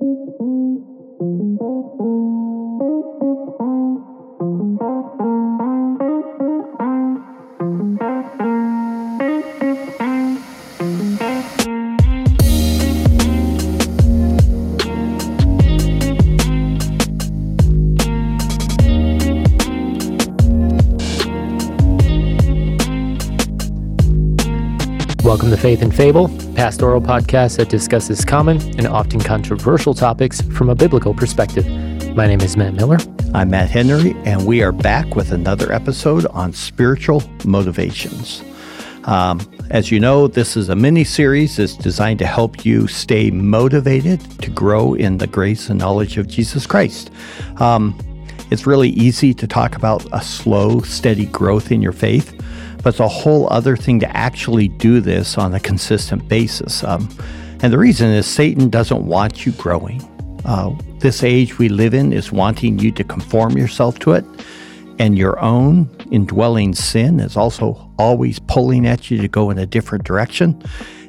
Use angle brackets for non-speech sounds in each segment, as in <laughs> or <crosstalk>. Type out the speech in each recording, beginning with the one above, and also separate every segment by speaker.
Speaker 1: Welcome to Faith and Fable, pastoral podcast that discusses common and often controversial topics from a biblical perspective. My name is Matt Miller.
Speaker 2: I'm Matt Henry, and we are back with another episode on spiritual motivations. Um, as you know, this is a mini series that's designed to help you stay motivated to grow in the grace and knowledge of Jesus Christ. Um, it's really easy to talk about a slow, steady growth in your faith but it's a whole other thing to actually do this on a consistent basis. Um, and the reason is Satan doesn't want you growing. Uh, this age we live in is wanting you to conform yourself to it, and your own indwelling sin is also always pulling at you to go in a different direction.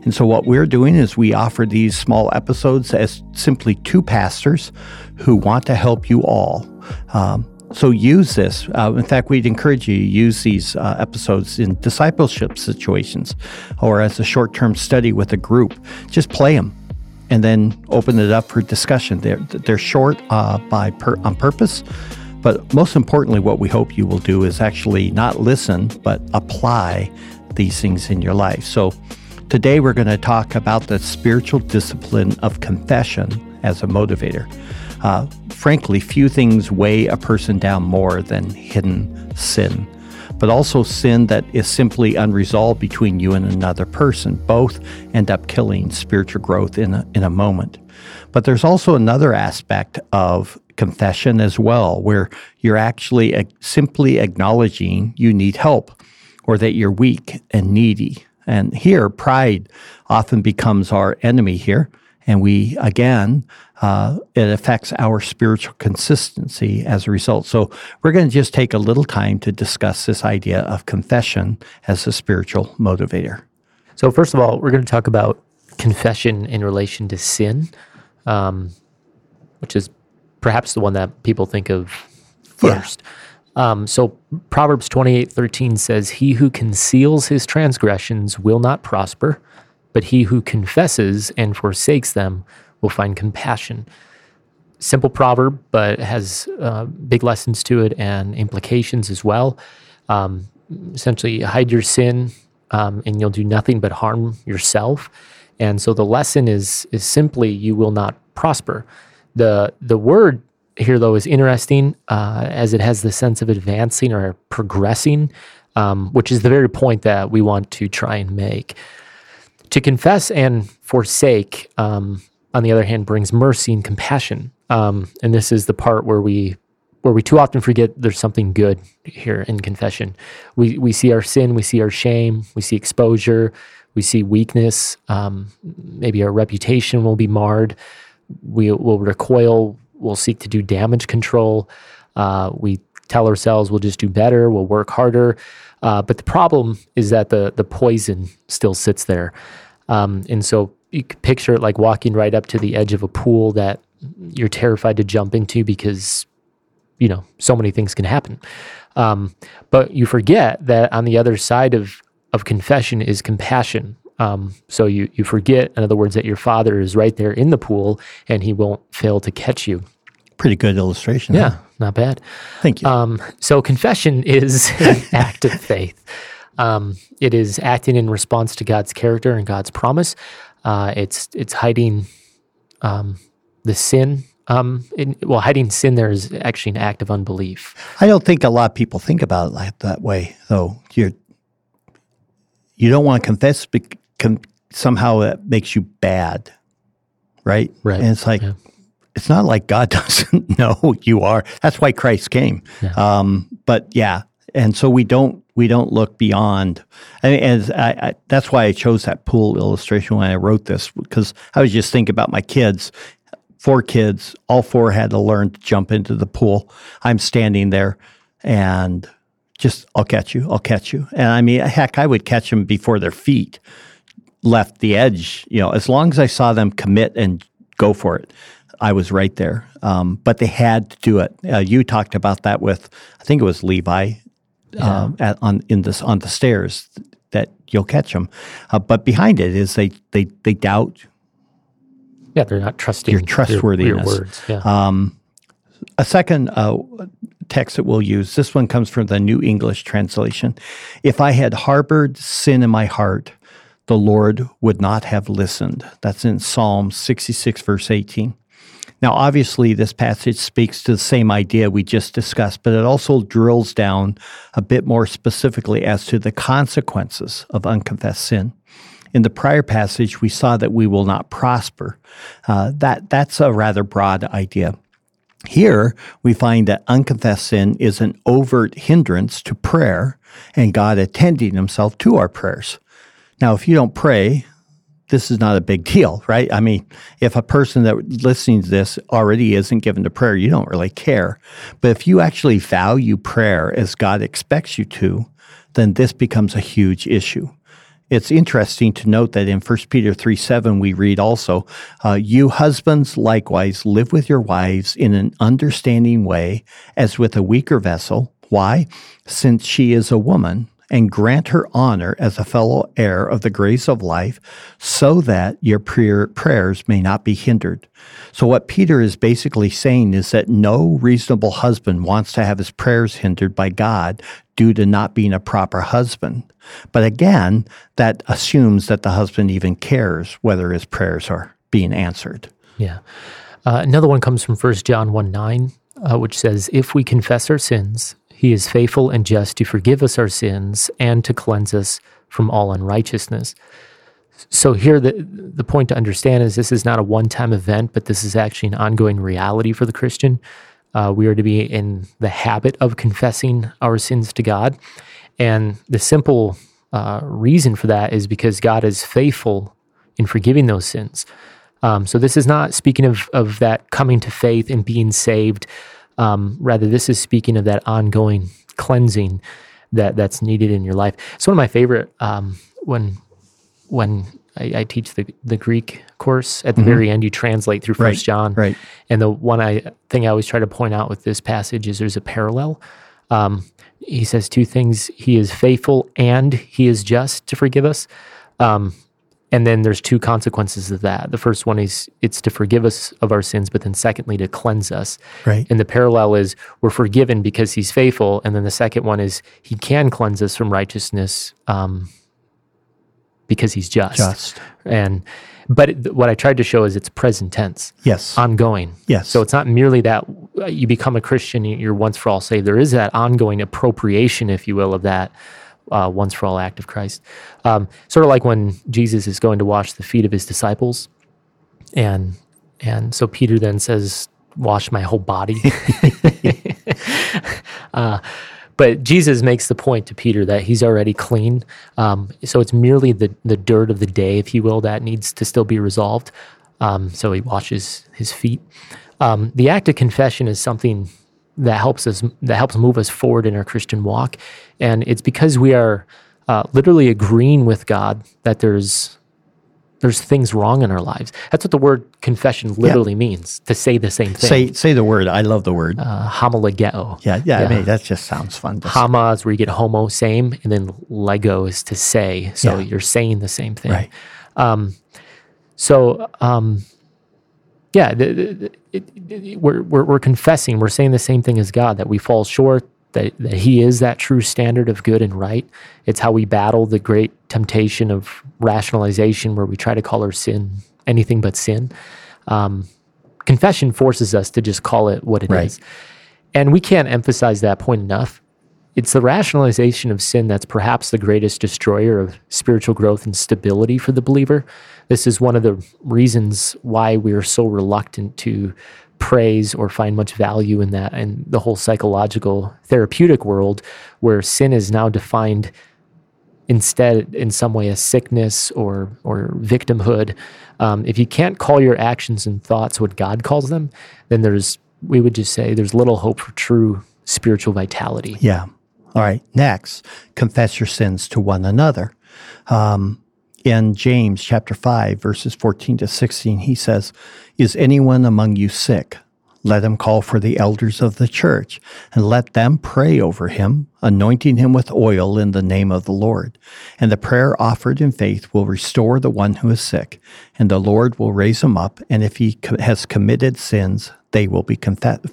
Speaker 2: And so, what we're doing is we offer these small episodes as simply two pastors who want to help you all. Um, so use this. Uh, in fact, we'd encourage you to use these uh, episodes in discipleship situations or as a short term study with a group. Just play them and then open it up for discussion. They're, they're short uh, by per, on purpose. But most importantly, what we hope you will do is actually not listen, but apply these things in your life. So today we're going to talk about the spiritual discipline of confession as a motivator. Uh, frankly, few things weigh a person down more than hidden sin, but also sin that is simply unresolved between you and another person. Both end up killing spiritual growth in a, in a moment. But there's also another aspect of confession as well, where you're actually simply acknowledging you need help or that you're weak and needy. And here, pride often becomes our enemy here. And we, again, uh, it affects our spiritual consistency as a result. So, we're going to just take a little time to discuss this idea of confession as a spiritual motivator.
Speaker 1: So, first of all, we're going to talk about confession in relation to sin, um, which is perhaps the one that people think of first. Yeah. Um, so Proverbs twenty eight thirteen says, He who conceals his transgressions will not prosper, but he who confesses and forsakes them will find compassion. Simple proverb, but has uh, big lessons to it and implications as well. Um, essentially, hide your sin, um, and you'll do nothing but harm yourself. And so the lesson is is simply you will not prosper. the The word here, though, is interesting uh, as it has the sense of advancing or progressing, um, which is the very point that we want to try and make. To confess and forsake, um, on the other hand, brings mercy and compassion. Um, and this is the part where we where we too often forget there's something good here in confession. We we see our sin, we see our shame, we see exposure, we see weakness. Um, maybe our reputation will be marred. We will recoil. We'll seek to do damage control. Uh, we tell ourselves we'll just do better. We'll work harder. Uh, but the problem is that the the poison still sits there, um, and so you could picture it like walking right up to the edge of a pool that you're terrified to jump into because you know so many things can happen. Um, but you forget that on the other side of of confession is compassion. Um, so you you forget, in other words, that your father is right there in the pool and he won't fail to catch you.
Speaker 2: Pretty good illustration.
Speaker 1: Yeah, huh? not bad.
Speaker 2: Thank you.
Speaker 1: Um, so confession <laughs> is an act of faith. Um, it is acting in response to God's character and God's promise. Uh, it's it's hiding um, the sin. Um, in, well, hiding sin there is actually an act of unbelief.
Speaker 2: I don't think a lot of people think about it like that way, though. You're you don't want to confess, but com- somehow it makes you bad, right?
Speaker 1: Right.
Speaker 2: And it's like yeah. it's not like God <laughs> doesn't know who you are. That's why Christ came. Yeah. Um, but yeah, and so we don't we don't look beyond. As I, I, that's why I chose that pool illustration when I wrote this because I was just thinking about my kids. Four kids, all four had to learn to jump into the pool. I'm standing there, and just I'll catch you, I'll catch you. And I mean, heck, I would catch them before their feet left the edge. You know, as long as I saw them commit and go for it, I was right there. Um, but they had to do it. Uh, you talked about that with, I think it was Levi, um, at, on in this on the stairs that you'll catch them. Uh, but behind it is they they they doubt
Speaker 1: Yeah, they're not trusting
Speaker 2: Your
Speaker 1: your-
Speaker 2: trustworthiness.
Speaker 1: Your, words. Yeah.
Speaker 2: Um, a second uh, text that we'll use. This one comes from the New English Translation. If I had harbored sin in my heart, the Lord would not have listened. That's in Psalm 66, verse 18. Now, obviously, this passage speaks to the same idea we just discussed, but it also drills down a bit more specifically as to the consequences of unconfessed sin. In the prior passage, we saw that we will not prosper. Uh, that that's a rather broad idea. Here, we find that unconfessed sin is an overt hindrance to prayer and God attending himself to our prayers. Now, if you don't pray, this is not a big deal, right? I mean, if a person that listening to this already isn't given to prayer, you don't really care. But if you actually value prayer as God expects you to, then this becomes a huge issue. It's interesting to note that in 1 Peter 3 7, we read also, uh, You husbands likewise live with your wives in an understanding way, as with a weaker vessel. Why? Since she is a woman, and grant her honor as a fellow heir of the grace of life, so that your prayer, prayers may not be hindered. So, what Peter is basically saying is that no reasonable husband wants to have his prayers hindered by God due to not being a proper husband. But again, that assumes that the husband even cares whether his prayers are being answered.
Speaker 1: Yeah. Uh, another one comes from 1 John 1 9, uh, which says, If we confess our sins, he is faithful and just to forgive us our sins and to cleanse us from all unrighteousness. So, here, the, the point to understand is this is not a one time event, but this is actually an ongoing reality for the Christian. Uh, we are to be in the habit of confessing our sins to God. And the simple uh, reason for that is because God is faithful in forgiving those sins. Um, so this is not speaking of of that coming to faith and being saved. Um, rather, this is speaking of that ongoing cleansing that that's needed in your life. It's one of my favorite um, when when I, I teach the the Greek course. At the very end, you translate through First John,
Speaker 2: right.
Speaker 1: and the one I thing I always try to point out with this passage is there's a parallel. Um, he says two things: He is faithful and He is just to forgive us. Um, and then there's two consequences of that. The first one is it's to forgive us of our sins, but then secondly to cleanse us.
Speaker 2: Right.
Speaker 1: And the parallel is we're forgiven because He's faithful, and then the second one is He can cleanse us from righteousness um, because He's just.
Speaker 2: Just.
Speaker 1: And but it, what I tried to show is it's present tense
Speaker 2: Yes.
Speaker 1: ongoing.
Speaker 2: Yes.
Speaker 1: So it's not merely that uh, you become a Christian, you're once for all saved. There is that ongoing appropriation, if you will, of that uh, once for all act of Christ. Um, sort of like when Jesus is going to wash the feet of his disciples, and and so Peter then says, "Wash my whole body." <laughs> <laughs> uh, but Jesus makes the point to Peter that he's already clean. Um, so it's merely the, the dirt of the day, if you will, that needs to still be resolved. Um, so he washes his feet. Um, the act of confession is something that helps us that helps move us forward in our Christian walk, and it's because we are uh, literally agreeing with God that there's there's things wrong in our lives. That's what the word confession literally means to say the same thing.
Speaker 2: Say say the word. I love the word.
Speaker 1: uh, homologeo.
Speaker 2: yeah, yeah, I mean that just sounds fun.
Speaker 1: Hama is where you get homo, same, and then lego is to say. So
Speaker 2: Yeah.
Speaker 1: you're saying the same thing.
Speaker 2: Right.
Speaker 1: Um, so, um, yeah, the, the, the- it, it, we're, we're, we're confessing, we're saying the same thing as God, that we fall short, that, that He is that true standard of good and right. It's how we battle the great temptation of rationalization where we try to call our sin anything but sin. Um, confession forces us to just call it what it is,
Speaker 2: Right.
Speaker 1: And we can't emphasize that point enough. It's the rationalization of sin that's perhaps the greatest destroyer of spiritual growth and stability for the believer. This is one of the reasons why we are so reluctant to praise or find much value in that and the whole psychological therapeutic world where sin is now defined instead in some way as sickness or or victimhood. Um, if you can't call your actions and thoughts what God calls them, then there's we would just say there's little hope for true spiritual vitality.
Speaker 2: Yeah. All right. Next, confess your sins to one another. Um, in James chapter 5, verses 14 to 16, he says, Is anyone among you sick? Let him call for the elders of the church, and let them pray over him, anointing him with oil in the name of the Lord. And the prayer offered in faith will restore the one who is sick, and the Lord will raise him up, and if he has committed sins, they will be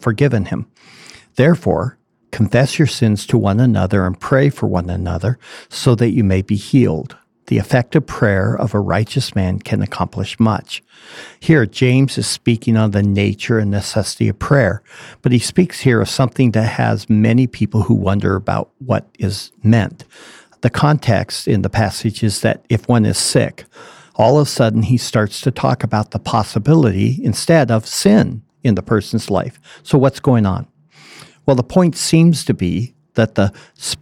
Speaker 2: forgiven him. Therefore, confess your sins to one another and pray for one another, so that you may be healed. The effective prayer of a righteous man can accomplish much. Here, James is speaking on the nature and necessity of prayer, but he speaks here of something that has many people who wonder about what is meant. The context in the passage is that if one is sick, all of a sudden he starts to talk about the possibility instead of sin in the person's life. So, what's going on? Well, the point seems to be that the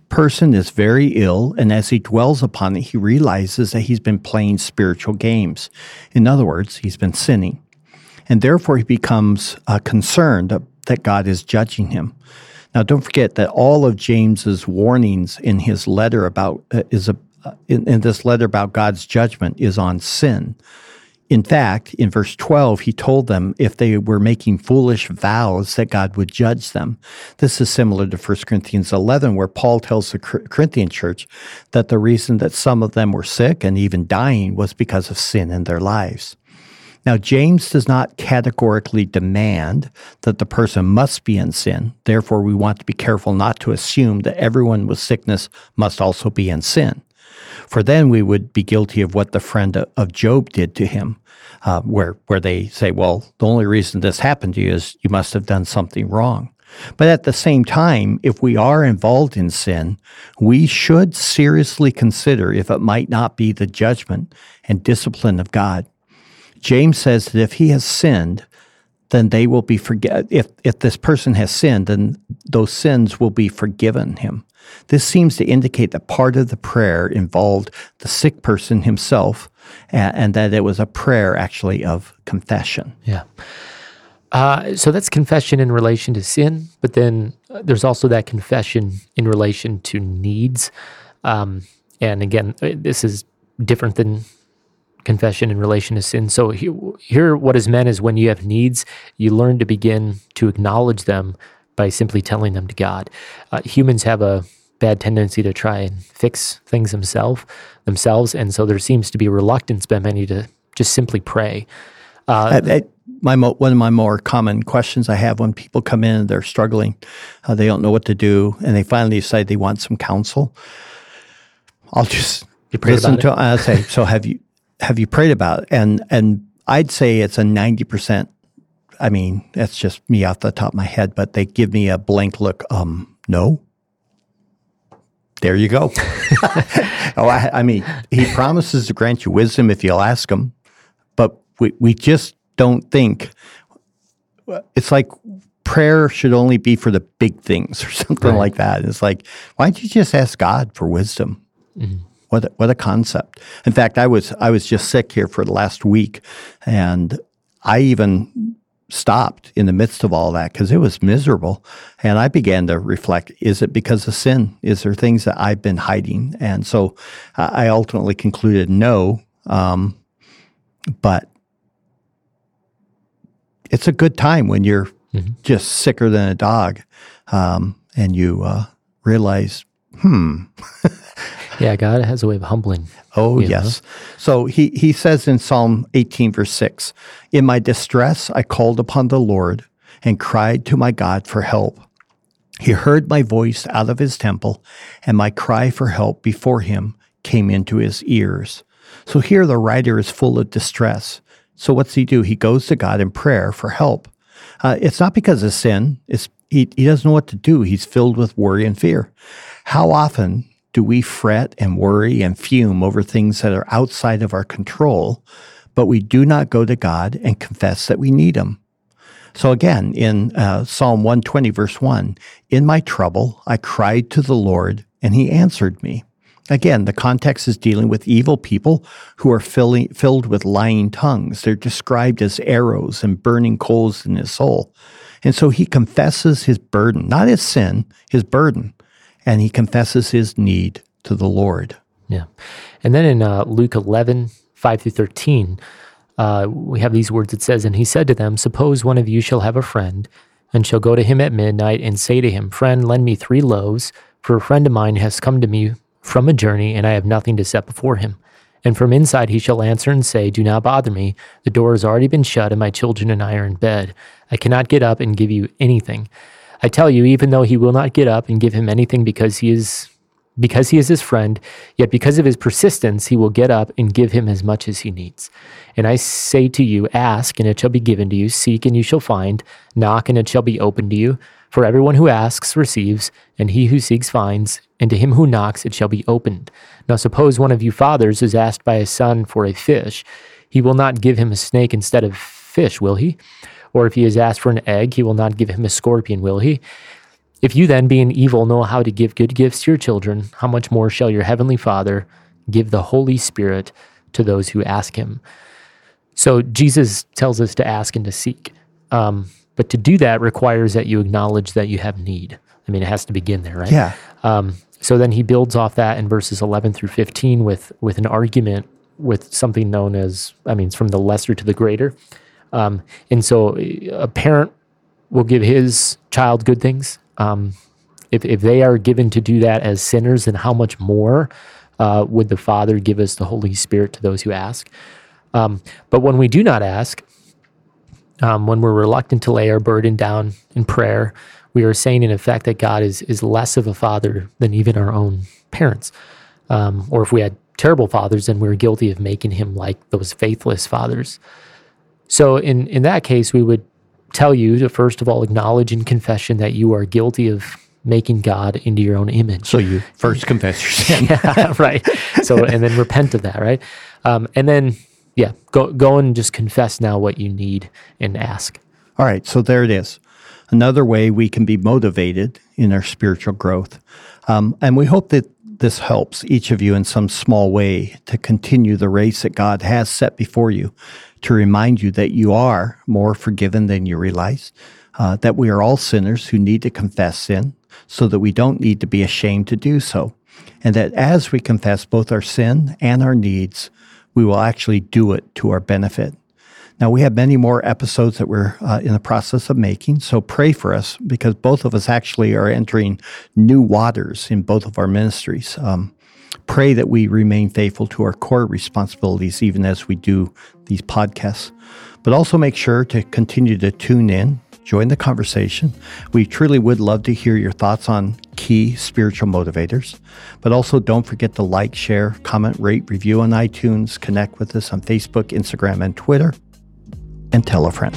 Speaker 2: person is very ill, and as he dwells upon it, he realizes that he's been playing spiritual games. In other words, he's been sinning. And therefore, he becomes uh, concerned that God is judging him. Now, don't forget that all of James's warnings in his letter about uh, is a, uh, in, in this letter about God's judgment is on sin. In fact, in verse 12, he told them if they were making foolish vows that God would judge them. This is similar to 1 Corinthians 11, where Paul tells the Corinthian church that the reason that some of them were sick and even dying was because of sin in their lives. Now, James does not categorically demand that the person must be in sin. Therefore, we want to be careful not to assume that everyone with sickness must also be in sin. For then we would be guilty of what the friend of Job did to him, uh, where, where they say, well, the only reason this happened to you is you must have done something wrong. But at the same time, if we are involved in sin, we should seriously consider if it might not be the judgment and discipline of God. James says that if he has sinned, then they will be forget if if this person has sinned then those sins will be forgiven him. This seems to indicate that part of the prayer involved the sick person himself and, and that it was a prayer actually of confession.
Speaker 1: Yeah. Uh, so that's confession in relation to sin but then uh, there's also that confession in relation to needs. Um, and again uh, this is different than confession in relation to sin. So here, what is meant is when you have needs, you learn to begin to acknowledge them by simply telling them to God. Uh, humans have a bad tendency to try and fix things themselves, themselves, and so there seems to be reluctance by many to just simply pray.
Speaker 2: Uh, I, I, my one of my more common questions I have when people come in and they're struggling, uh, they don't know what to do, and they finally decide they want some counsel. I'll just listen to. I say, so have you have you prayed about? And and I'd say it's a ninety percent. I mean, that's just me off the top of my head, but they give me a blank look. Um, no. There you go. <laughs> oh, I, I mean, he promises to grant you wisdom if you'll ask him, but we we just don't think. It's like prayer should only be for the big things or <laughs> something right. like that. It's like, why don't you just ask God for wisdom? Mm-hmm. What a, what a concept! In fact, I was I was just sick here for the last week, and I even stopped in the midst of all that because it was miserable, and I began to reflect: Is it because of sin? Is there things that I've been hiding? And so, uh, I ultimately concluded no. Um, but it's a good time when you're mm-hmm. just sicker than a dog, um, and you uh, realize, hmm. <laughs>
Speaker 1: Yeah, God has a way of humbling.
Speaker 2: Oh, yes. Know? So he, he says in Psalm 18, verse 6 In my distress, I called upon the Lord and cried to my God for help. He heard my voice out of his temple, and my cry for help before him came into his ears. So here the writer is full of distress. So what's he do? He goes to God in prayer for help. Uh, it's not because of sin. It's, he, he doesn't know what to do. He's filled with worry and fear. How often do we fret and worry and fume over things that are outside of our control, but we do not go to God and confess that we need Him. So again, in uh, Psalm 120, verse 1, in my trouble, I cried to the Lord, and He answered me. Again, the context is dealing with evil people who are filling, filled with lying tongues. They're described as arrows and burning coals in his soul. And so he confesses his burden, not his sin, his burden and he confesses his need to the Lord.
Speaker 1: Yeah. And then in uh, Luke 11, 5 through 13, uh, we have these words it says, And he said to them, Suppose one of you shall have a friend, and shall go to him at midnight and say to him, Friend, lend me three loaves, for a friend of mine has come to me from a journey, and I have nothing to set before him. And from inside he shall answer and say, Do not bother me. The door has already been shut, and my children and I are in bed. I cannot get up and give you anything. I tell you, even though he will not get up and give him anything because he is because he is his friend, yet because of his persistence, he will get up and give him as much as he needs. And I say to you, ask, and it shall be given to you, seek, and you shall find, knock, and it shall be opened to you. For everyone who asks receives, and he who seeks finds, and to him who knocks it shall be opened. Now suppose one of you fathers is asked by his son for a fish, he will not give him a snake instead of fish, will he? Or if he is asked for an egg, he will not give him a scorpion, will he? If you then, being evil, know how to give good gifts to your children, how much more shall your heavenly Father give the Holy Spirit to those who ask him? So Jesus tells us to ask and to seek. Um, but to do that requires that you acknowledge that you have need. I mean, it has to begin there, right?
Speaker 2: Yeah.
Speaker 1: Um, so then he builds off that in verses 11 through 15 with with an argument with something known as, I mean, it's from the lesser to the greater. Um, and so a parent will give his child good things. Um, if, if they are given to do that as sinners, then how much more uh, would the Father give us the Holy Spirit to those who ask? Um, but when we do not ask, um, when we're reluctant to lay our burden down in prayer, we are saying in effect that God is is less of a father than even our own parents. Um, or if we had terrible fathers, then we're guilty of making him like those faithless fathers. So in in that case, we would tell you to first of all acknowledge in confession that you are guilty of making God into your own image.
Speaker 2: So you first confess your sin. <laughs>
Speaker 1: yeah, <laughs> right. So and then repent of that, right? Um, and then yeah, go go and just confess now what you need and ask.
Speaker 2: All right, so there it is. Another way we can be motivated in our spiritual growth. Um, and we hope that this helps each of you in some small way to continue the race that God has set before you, to remind you that you are more forgiven than you realize, uh, that we are all sinners who need to confess sin, so that we don't need to be ashamed to do so. And that as we confess both our sin and our needs, we will actually do it to our benefit. Now, we have many more episodes that we're uh, in the process of making, so pray for us because both of us actually are entering new waters in both of our ministries. Um, pray that we remain faithful to our core responsibilities even as we do these podcasts. But also make sure to continue to tune in, join the conversation. We truly would love to hear your thoughts on key spiritual motivators. But also don't forget to like, share, comment, rate, review on iTunes, connect with us on Facebook, Instagram, and Twitter and tell a friend.